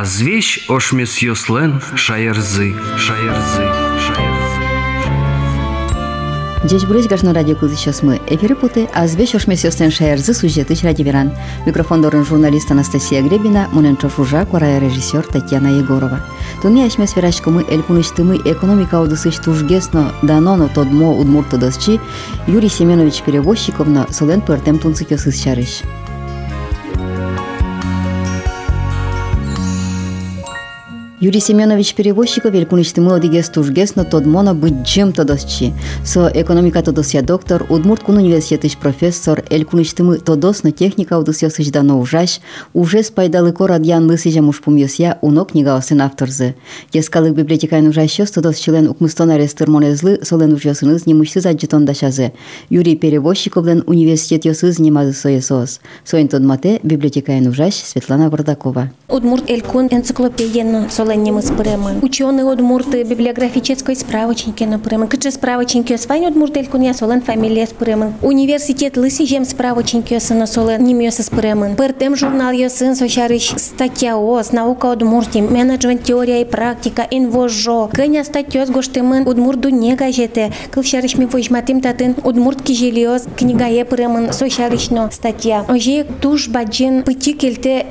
Азвещ ошмес йослен шаярзы, шаярзы, шаярзы. Здесь брысь гашно радио кузы сейчас мы. Эфиры путы, а звесь ошме сёстен шаярзы сюжеты ради веран. Микрофон дорын журналист Анастасия Гребина, муненчо шужа, корая режиссер Татьяна Егорова. Туни ашме сверачко мы эль пуныштымы экономика удысыч тужгесно даноно тодмо удмурты досчи, Юрий Семенович Перевозчиковна солен пертем тунцык ёсыз чарыш. Юрий Семенович Перевозчиков велькуничтымы одигес тужгес, но тодмона быть джем тодосчи. Со экономика тодосья доктор, Удмурт кун университетыш профессор, элькуничтымы тодосно техника удысьосыч дано ужаш, уже спайдалыко радьян лысыжа мушпум йосья уно книга осын авторзы. Ескалык библиотекайн ужащос тодос член укмыстон арестырмонезлы солен ужосыныз немушсыз аджетон дашазы. Юрий Перевозчиковлен университет йосыз немазы соесос. Соен тодмате библиотекайн ужаш Светлана Вардакова. Удмурт Элькун энциклопедия соленням спремен. Ученый Удмурт библиографической справочники например. Кыче справочники свайн Удмурт Элькун я солен фамилия спремен. Университет лыси жем справочники на солен немёс спремен. Пертем журнал ясын сошарыш статья ос наука Удмурти менеджмент теория и практика инвожо. Кыня статья с гоштемын Удмурду не газете. Кылшарыш ми вожматим татын Удмурт кижелиос книга е премен сошарышно статья. Ожи туш баджин пыти келте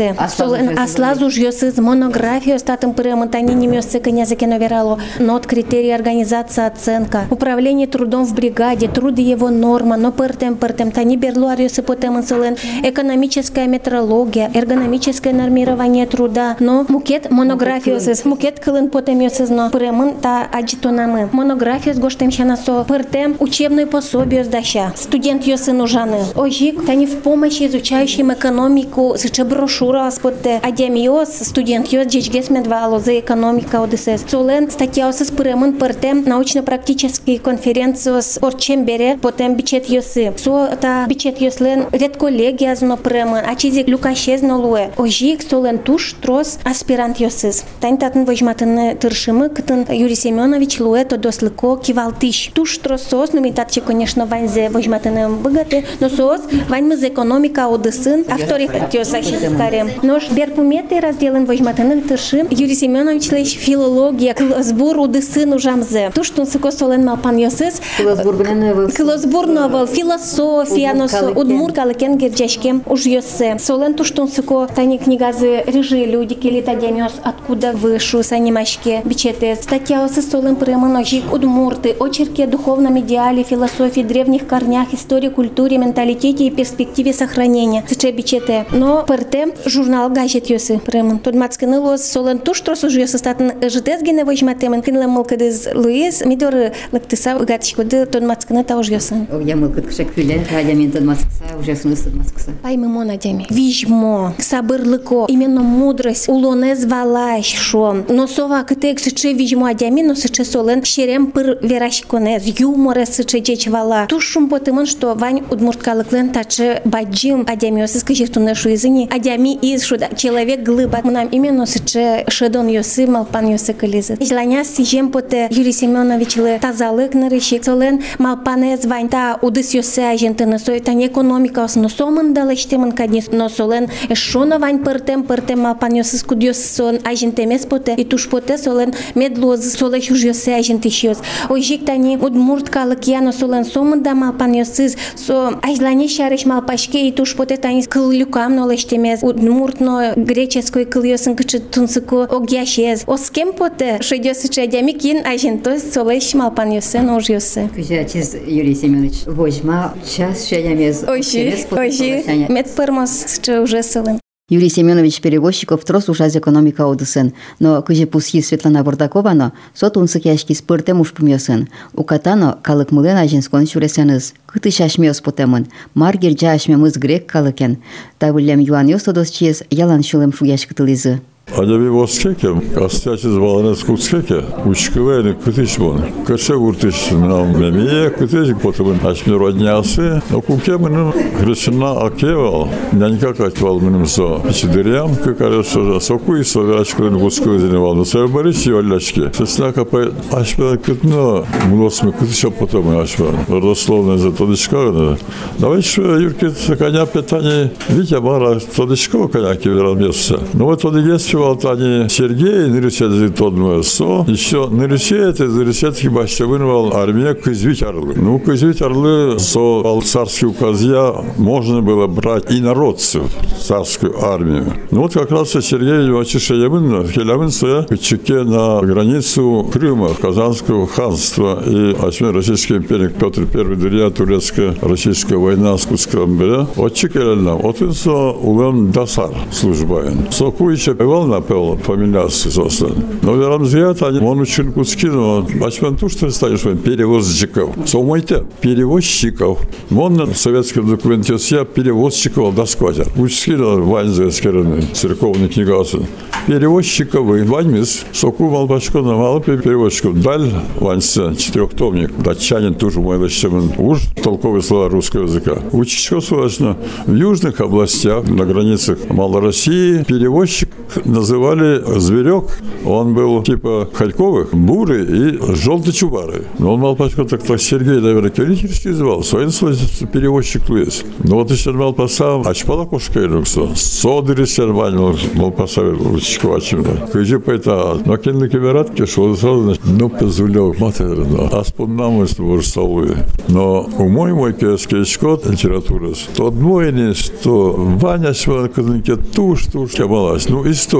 экономика удысе. Солен аслазу жьосыз монографию статом премонтани немёсцы князя новерало, нот критерии организация оценка, управление трудом в бригаде, труды его норма, но пертем пертем тани берлуариусы потем селен, экономическая метрология, эргономическое нормирование труда, но мукет монографию с мукет кылын потем но премон та аджитонамы. Монографию гоштем щанасо пертем учебное пособие сдаща. Студент ёсы нужаны. Ожик тани в помощь изучающим экономику, сыче брошюра спотте адемиос студент йос джечгес медвало за экономика ОДСС. Солен статья с премон пертем научно-практический конференцию с орчем бере потем бичет йосы. Со та бичет йослен редколлегия зно премон, а чизик люкашез нолуе. Ожик солен туш трос аспирант йосыз. Тань татын вожматын тыршимы кытын Юрий Семенович луе то дослыко кивалтиш. Туш трос сос, ну митатче, конечно, ванзе вожматын богаты, но сос вань мы за экономика ОДСын авторитет йоса карем. Нож берпуметы разделен вожматын тыршим Юрий Семенович леш филология сбор удысын ужамзе. Туш тун сыко солен малпан йосыз. Кылосбур новел философия удмур калыкен герджешкем уж йосе. Солен туш тун сыко тани книгазы режи люди кели тадемиос откуда вышу санимашке бичете. Статья осы солен премоножик удмурты очерки о духовном идеале, философии, древних корнях, истории, культуре, менталитете и перспективе сохранения. Сыче бичете. Но перте журнал газет йосы премын. Тодмацкыны лоз солын туш тросу жуёсы статын житез гене вожма темын. Кынла мылкыдыз Луис мидор лыктыса угатышкуды тодмацкыны тауж йосын. Огня мылкыд кышак күлен радя мен тодмацкыса ужасно тодмацкыса. Паймы мона деми. Вижмо, сабырлыко, именно мудрость улонез валаш шо. Носова кытек сычы вижмо адями, но сычы солын шерем пыр верашконез. Юморе сычы чеч вала. Тушум потымын, что вань удмурткалыклын тачы баджим адями осыз кышек туны шуизыни. Адями из шуда человек глыба. Мнам именно сыче шедон йосы, малпан йосы кылизы. Желания сижем поте Юрий Семенович лы тазалык нарышик, солен малпане звань та удыс йосы ажентыны, сой тань экономика осно сомын далештемын каднис, но солен эшона вань пыртем пыртем малпан йосы скудьос сон ажентемес поте, и туш поте солен медлоз солеш уж йосы ажентышьос. Ojik tani udmurtkalık yano solen somın da malpanyosız so ajlani şarış malpaşke и туш поте тани кыл люкам нолештемез удмуртно греческой кыл йосын кычы тунсыко огяшез. Оскем поте шедёсы чадями кин ажентос солеш малпаньосы нож йосы. Кыжа чиз Юрий Семенович возьма час шаямез. Ojи, ojи, мед пырмос че уже сылын. Юрий Семенович Перевозчиков трос ужаз экономика одысын, но кыже пусхи Светлана Бардакова но сот унсык яшки спыртем уж пумьосын. У катано калык мылен ажинскон шуресяныз. Кыты шашмёс потемын. Маргер жа ашмемыз грек калыкен. Тавылем юан йостодос чиез ялан шулем шуяш кытылизы. Адаби воскеке, кастячи звалане скуцкеке, учкывайны кытыш бон. Кырша уртыш нам мемие, кытыш потом ашмир роднясы, но куке мыным грешина акевал, нянька качвал мыным со. Чидырям, как арашо, соку и совячкалын вускую зеневал, но сэр барыш йоллячки. Сесна капай ашмир кытно, мулосмы кытыша потом ашмир. Родословно за тодышка, Давай что, Юркит, коня питание, Витя Бара, тодышко коня киверал место. Ну вот он Алтани Сергей, нырышет тодмы со, еще нырышет, нырышет хиба что вынывал армия кызвить орлы. Ну, кызвить орлы со царский указья можно было брать и народцев царскую армию. Ну вот как раз Сергей Вачиша Ямын, Хелямын стоя Чеке на границу Крыма, Казанского ханства и Осьмой Российской империи Петр I Дырья, турецкая российская война с Куском Беря. Вот Чекелельна, вот он улем Дасар службаен. Соку еще певал напевал фамилиясы сослан. Но верам зрят, они он учил Куски, но бачман ту, что станешь перевозчиков. Сомойте, перевозчиков. Он на советском документе я перевозчиков доскватя. Куски, вань скераны, церковный книгасан. Перевозчиков, ваньмис, соку малбачко на мало перевозчиков. Даль, ваньса, четырехтомник, датчанин тоже мой лощемын. Уж толковые слова русского языка. Учить что сложно. В южных областях, на границах Малороссии, перевозчик называли зверек. Он был типа Харьковых, бурый и желтый чубары. Но он малпачка так, так Сергей, наверное, Калитинский звал. Своим перевозчик Луис. Но вот еще малпаса ачпала кошка ируксо. Содыри сервань малпаса ручку ачимда. Кыжи пайта. Но кенли кибератки, что сразу, ну, позволял матерно. А спомнам из ворстовые. Но у мой мой киевский шкот литературы, то одвоение, что Ваня Шваркадынке туш, туш, кабалась. Ну, история. Вот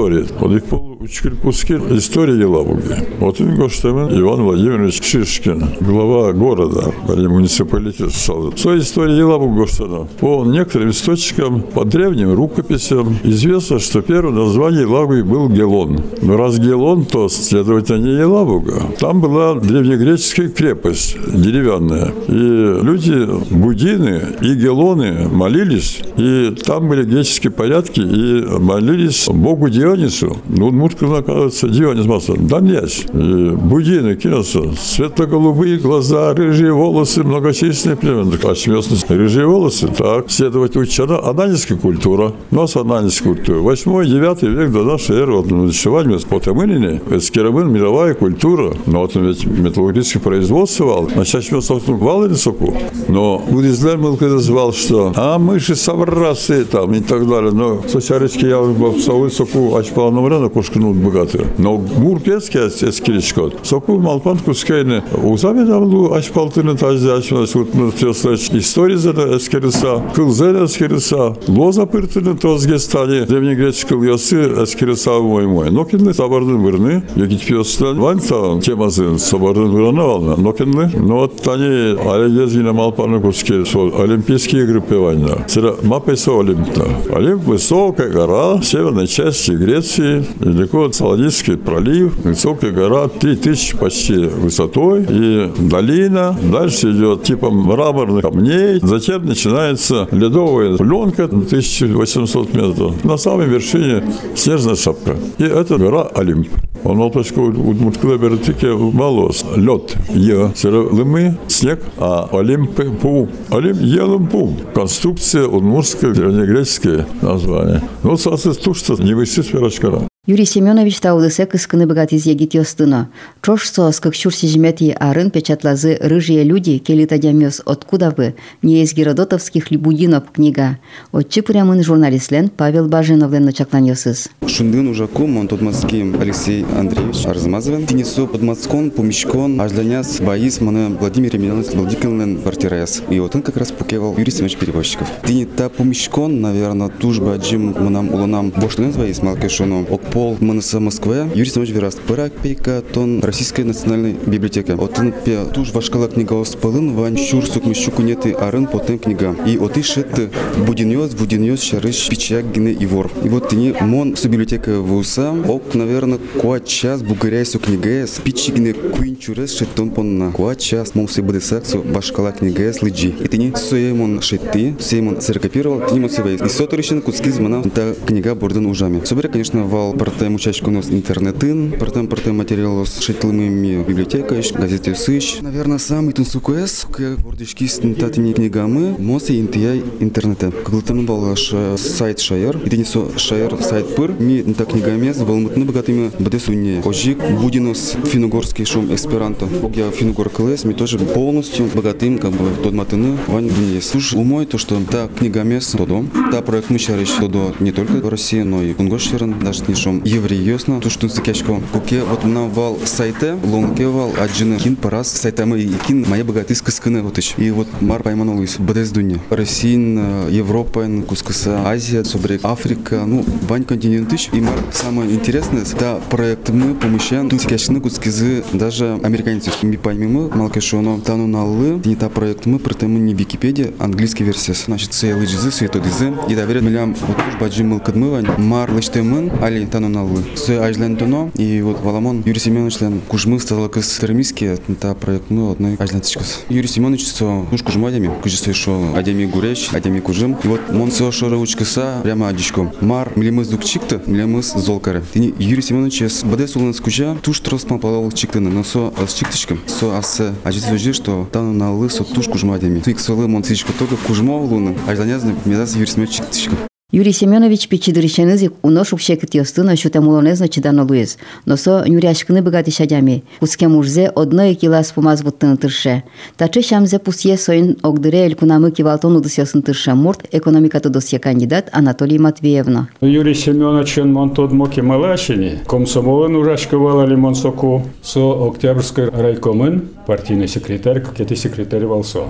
их пол учитель куски истории Елабуги. Вот он Гоштемен Иван Владимирович Шишкин, глава города, муниципалитет стал. Со история Елабуги Гоштена. По некоторым источникам, по древним рукописям, известно, что первое название Елабуги был Гелон. Но раз Гелон, то, следовательно, не Елабуга. Там была древнегреческая крепость, деревянная. И люди, будины и гелоны молились, и там были греческие порядки, и молились Богу Дионису. Ну, Мутка, оказывается, Дионис Маса. Да нет. И будины кинулся. Светло-голубые глаза, рыжие волосы, многочисленные племена. А смесность рыжие волосы, так. Следовательно, учена ананийская культура. У нас ананийская культура. Восьмой, девятый век до нашей эры. Вот на дешевании с потамынине. Скерамын мировая культура. Но вот он ведь металлургическое производство вал. На мы собственно вал или соку. Но Гудизлер Мылка назвал, что а мы же соврасы там и так далее. Но сосярички я в совы соку ачпал номера на кушканул богатый. Но гуркецкий эскиличкот. Соку малпан кускайны. Узами давлу ачпалтыны тазды ачмалась. Вот мы тёслач история зада эскириса. Кылзер эскириса. Лоза пыртыны тозгестани. Древнегреческил ясы эскириса мой мой. Но кинли сабардын вырны. Якит пьёстан. Ванта темазын сабардын вырна вална. Но кинли. Но вот они алегезгине малпаны куски. Олимпийские игры певания. Сера мапеса Олимпна. Олимп высокая гора в северной части Греции, недалеко от Салонический пролив, высокая гора, 3000 почти высотой, и долина, дальше идет типа мраморных камней, затем начинается ледовая пленка 1800 метров, на самой вершине снежная шапка, и это гора Олимп. Он Алтайского удмурткада бертике малос. Лед. Е. Лымы, снег, а Олимпы пу. Олимп елым пу. Конструкция удмуртская, древнегреческое название. Ну, соответственно, то, что не высит пирожкара. Юрий Семенович таудысе кыскыны богат из егит ёстына. Чош со скыкчур сижмети арын печатлазы «Рыжие люди» келита дямёс «Откуда вы?» не из геродотовских либудинов книга. Отчы прямын журналистлен Павел Баженовлен начакланёсыз. Шундын ужаком он Тодмацким Алексей Андреевич Арзмазовен. Тинесу Подмацкон, Пумичкон, Ажданяс, Боис, Мана Владимир Емельянович Владимирович Партираяс. И вот он как раз пукевал Юрий Семенович Перевозчиков. Тини та Пумичкон, наверное, тужба Джим Манам Уланам Бошлен Боис Малкешону. Пол МНС Москвы, Юрий Семенович Верас, Пырак Пейка, Тон Российской национальной библиотеки. Отын пе туж вашкала книга оспалын, вань щур сукмы щукунеты арын потен книга. И от и шет будиньоз, будиньоз, шарыш, пичак, гине и вор. И вот тени мон с библиотека в УСА, ок, наверное, куа час бугаряй су книга, спичи гине куин чурес шеттон понна. Куа час мон се бдесак су башкала книга с лиджи. И тени суемон шетти, суемон церкопировал, тени мон себе. И соторишен куски змана, та книга борден ужами. Собере, конечно, вал Партем учачконос интернетын, партем партем материалос шетлымыми библиотека, газеты сыш. Наверное, самый тунсукуэс, к гордишки с татыни книгамы, мосы интия интернета. Кыгылтымын балаш сайт шайыр, иденисо шайыр сайт пыр, ми нта книгамес, балмытны богатыми бадесуне. Ожик Будинос финугорский шум эсперанто. Я финугор клэс, ми тоже полностью богатым, как бы, тот матыны, вань дунес. Уж умой то, что та книгамес, то дом, та проект мы шариш, то до не только в России, но и кунгошерен, даже не шум еврей ясно, то что цикячко. Куке вот на вал сайте, лонке вал, аджины кин парас, сайтамы и кин, моя богатый скыскыны вот ищ. И вот мар пайманулись, бадес дуня. Россия, Европа, кускаса, Азия, собрек, Африка, ну, вань континент ищ. И мар самое интересное, да, проект мы помещаем, тут цикячны кускизы, даже американцы. Мы поймем, малкешоно, тану наллы, не та проект мы, про мы не Википедия, английский версия. Значит, все лыжизы, все это дизы. И доверят милям, вот уж баджим мыл кадмывань, мар лыштемын, али тану наллы. Все ажлен тоно, и вот Валамон Юрий Семенович лен кужмы стала кыз термиски, та проект мы одной ажлен тычкас. Юрий Семенович со уж кужма адеми, кужи шо адеми гуреш, адеми кужим. И вот мон со шо учкаса прямо адичком. Мар милимыз дукчикты, милимыз золкары. Тини Юрий Семенович с бадес улын скуча, туш трос палал чиктыны, но со с чиктышком. Со асы ажит сөжі, что тану наллы со туш кужма адеми. Туик солы мон сичко только кужма улыны, ажланязны медас Юрий Семенович чиктышком. Юрий Семенович пичидырщенызик унош упше кытьостына шута мулонезна чидано луиз. Носо нюряшкыны богатый шадями. Пуске мурзе одно и килас пумаз вуттын тырше. Тачы шамзе пусье соин огдыре эль кунамы кивалтон удысёсын тырше. Мурт экономика тодосье кандидат Анатолий Матвеевна. Юрий Семенович он монтод моки малашини. Комсомолын урашкывал али монсоку. Со Октябрьской райкомын партийный секретарь, как секретарь Волсо.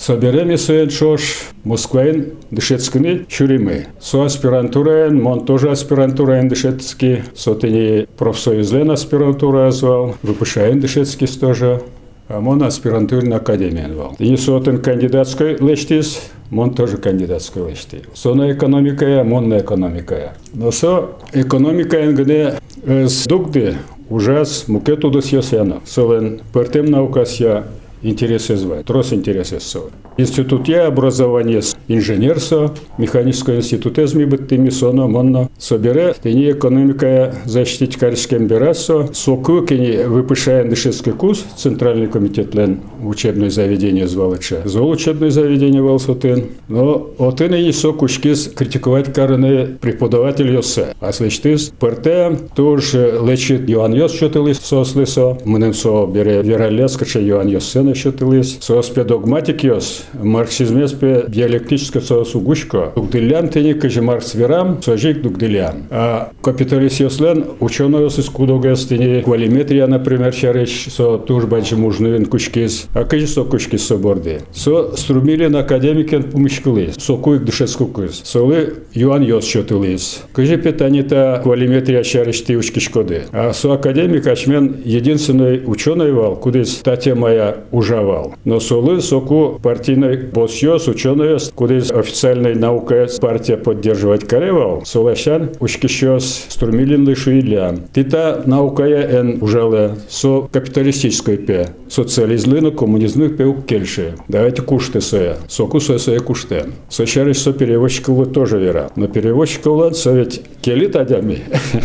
Соберем сен шош Москваин дышецкini чуримы. Со аспирантураен, мон тоже аспирантураен дышецки, со тени профсоюзлен аспирантура звал, выпушаен дышецки тоже. А мон аспирантурный академия звал. И сотен кандидатской лештис, мон тоже кандидатской лешти. Со на экономика, мон на экономика. Но со экономика энгне с дугды ужас мукету дос ясяна. Совен пертем наукасья интересы звать, трос интересы со. Институт я образование инженерсо, механического института быттыми соно монно собере, тени экономика защитить карскем берасо, соку кени выпышаем дышецкий курс, центральный комитет лен учебное заведение звалыча. Зол учебное заведение валсотын, но отын и сокушкиз критиковать караны преподаватель йосе. А слыштыз, ПРТ тоже лечит Йоан Йос шутылыс сослысо, мнем со бере вералес, кача Йоан Йосена шутылыс, сос педогматик йос, марксизмес пе диалектическое сосугушко, дугделян тени каже маркс верам, сожик дугделян. А капиталист йослен ученый йос искудогас тени квалиметрия, например, чарыч со туж банчы мужнывен кучкиз, а каже со кучкиз соборды. Со струмилен академикен помышкылыс, со куик душецку кыз, солы Йоан Йос шутылыс. Каже питанита квалиметрия чарыч ты учкишкоды. А со академик ачмен единственный ученый вал, кудыс та темая ужавал. Но солы соку партийной босьёс, ученый, кудыс официальной наукой партия поддерживать каревал, солащан учкишёс струмилин лишуилян. Тита наукая эн ужала со капиталистической пе, социализмлыну коммунизмных пе кельши. Давайте кушты соя, соку соя кушты. Сочарыш со переводчиков тоже вера. Но переводчиков совет келит адями.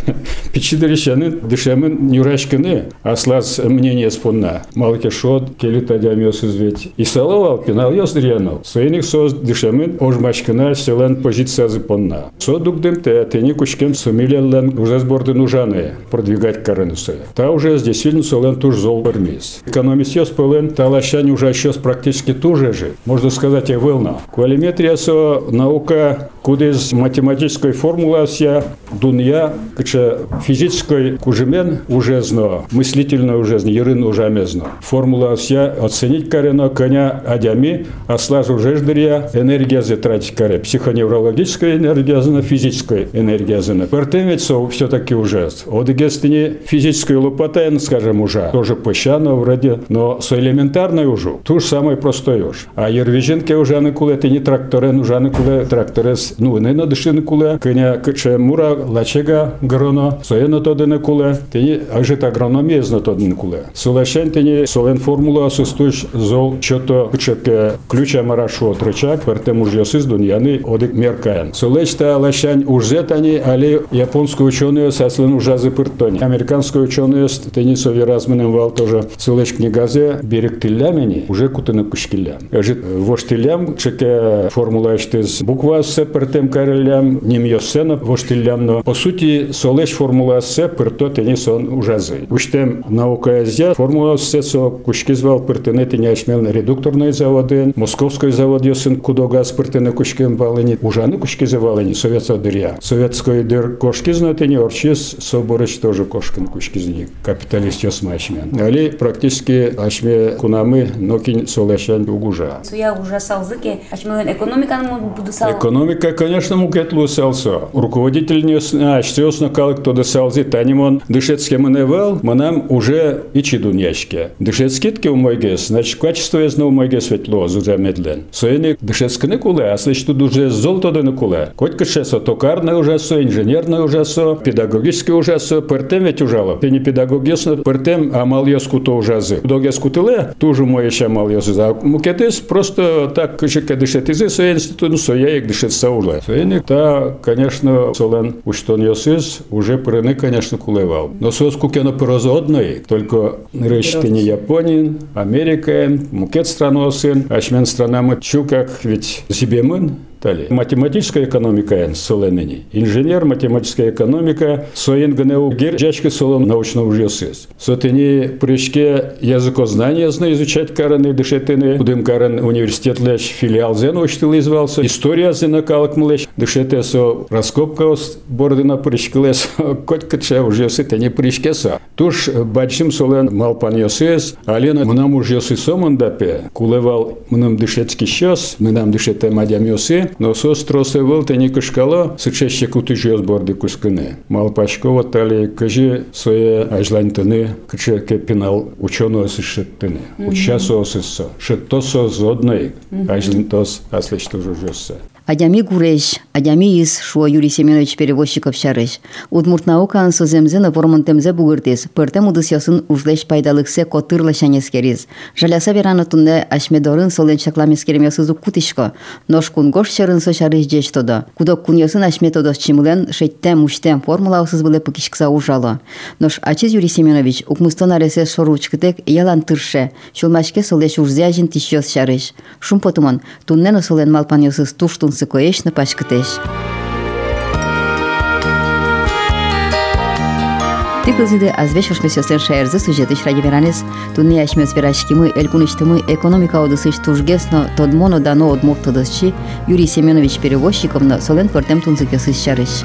Пичидырищаны дышемын нюрашкины, аслаз мнение спонна. Малки шот келит адями осызвет. И салавал пенал йос дриянал. Соеник соз дышемын ожмашкына селен позиция зыпонна. Со дугдым те тени кучкем сумилелен уже сборды нужаны продвигать каренусы. Та уже здесь сильно солен туж зол бармис. Экономист йос полен талащань уже еще практически туже же. Можно сказать, я вылна. Квалиметрия со наука кудыз математической формула вся дунья, кача физической кужемен уже зно, мыслительно уже зно, ерын уже мезно. Формула вся оценить карено коня адями, а слаж уже ждыря энергия затратить каре. Психоневрологическая энергия зна, физическая энергия зна. Пертемецо все-таки уже. Одегестине физическая лопата, скажем, уже. Тоже пощано вроде, но с элементарной уже. То же самое простое уж. А ервиженке уже не куле, ты не тракторен, уже не куле, тракторес ну не на дишин куле, коня кче мура лачега гроно, соєно то не куле, тені ажит агрономія зна то не куле. Солешен тені солен формула су сустуш зол чото кучеке ключа марашу отрычак, пертем уж ёсыз дуньяны одик меркаен. Солечта лащань уже тани, али японскую ученую саслен ужазы пыртони. Американскую ученую тенисови разменем вал тоже солеч книгазе берег тиллямени уже кутына кушкилям. Жит воштилям чеке формула эштез буква се пертем карелям ним йосена воштилям, но по сути солеч формула се перто тенисон ужазы. Уштем наука азия формула се со кушкизвал пертенети няшмел редукторный заводы, московский завод йосен кудогаз пертене кушкен балени, ужаны кушкизе валени советская дыря. Советской дыр кошкизна не орчис соборыч тоже кошкин кушкизни капиталист йосмашмен. Али практически ашме кунамы нокин солешан угужа. Суя ужасалзыке, ашме экономиканы будусал. Экономика, конечно, мукетлу селсо. Руководитель не ачтеосно калык то десалзи, танимон дышецке маневал, манам уже и чидуньячке. Дышецкитке у мойгес, значит, качество езно у мойгес светло, зузамедлен. Соеник дышецканы куле, а слышь тут уже золото да куле. Коть кашесо, токарное уже со, инженерное уже со, педагогическое уже со, пертем ведь ужало. Ты не педагогично, пертем амал яску то ужазы. Доге скутыле, тужу мое ще амал ясу. А мукетес просто так, кашека дышетизы, со институт, ну, со я их дышет сауле. Соеник, та, конечно, солен, уштон ясыз, уже прыны, конечно, кулевал. Но соску кено порозодной, только речь не Японин, Америка, мукет страну сын, ашмен страна мы чукак, ведь себе мы Далі. Математическая экономика соленені. Инженер, математическая экономика, соен гнеу гер, жачки солон научно уже сыз. Сотени прыжке языкознание зна изучать караны дышетыны. Будем каран университет леш филиал зен учтыл извался. История зена калак млеш. Дышете со раскопка бордына прыжке лес. Коть кача уже сы, тени прыжке са. Туш бачим солен малпан йосыз. Алена мнам уже сы соман дапе. Кулевал мнам дышецкий щас, мнам дышете мадям йосы но со стросе вълте ни кашкало, сычеще куты жез борды кускыны. Мал пашкова тали кажи своє ажлантыны, каче кепинал ученого сышеттыны. Учасо сыссо. Шеттосо зодной, ажлантос аслыш тоже жесса. Адями гуреш, адями из шуа Юрий Семенович перевозчиков шарыш. Удмурт наукан соземзена вормонтемзе бугыртес, пыртем удысясын ужлеш пайдалыксе котырла шанескериз. Жаляса верана тунде ашмедорын солен чакламескерем ясызу кутишко, нош кун гош шарын со шарыш жеш тода. Кудок кун ясын ашметодос чимылен шеттем уштем формула усыз быле пыкишкса ужало. Нош ачиз Юрий Семенович укмустон аресе шоручкытек ялан тырше, шулмашке солеш ужзяжин тишьос шарыш. Шум потуман, туннено солен малпан ясыз туштун сыкоешна пачкытеш. Тикылзиде азвеш ошмесёсен шаерзы сюжетыш радиоверанес, тунни ашмес верашкимы, элькуныштымы экономика одысыш тужгесно, тодмоно дано одмук тодысчи, Юрий Семенович Перевозчиковна солен портем тунзыкесыш шарыш.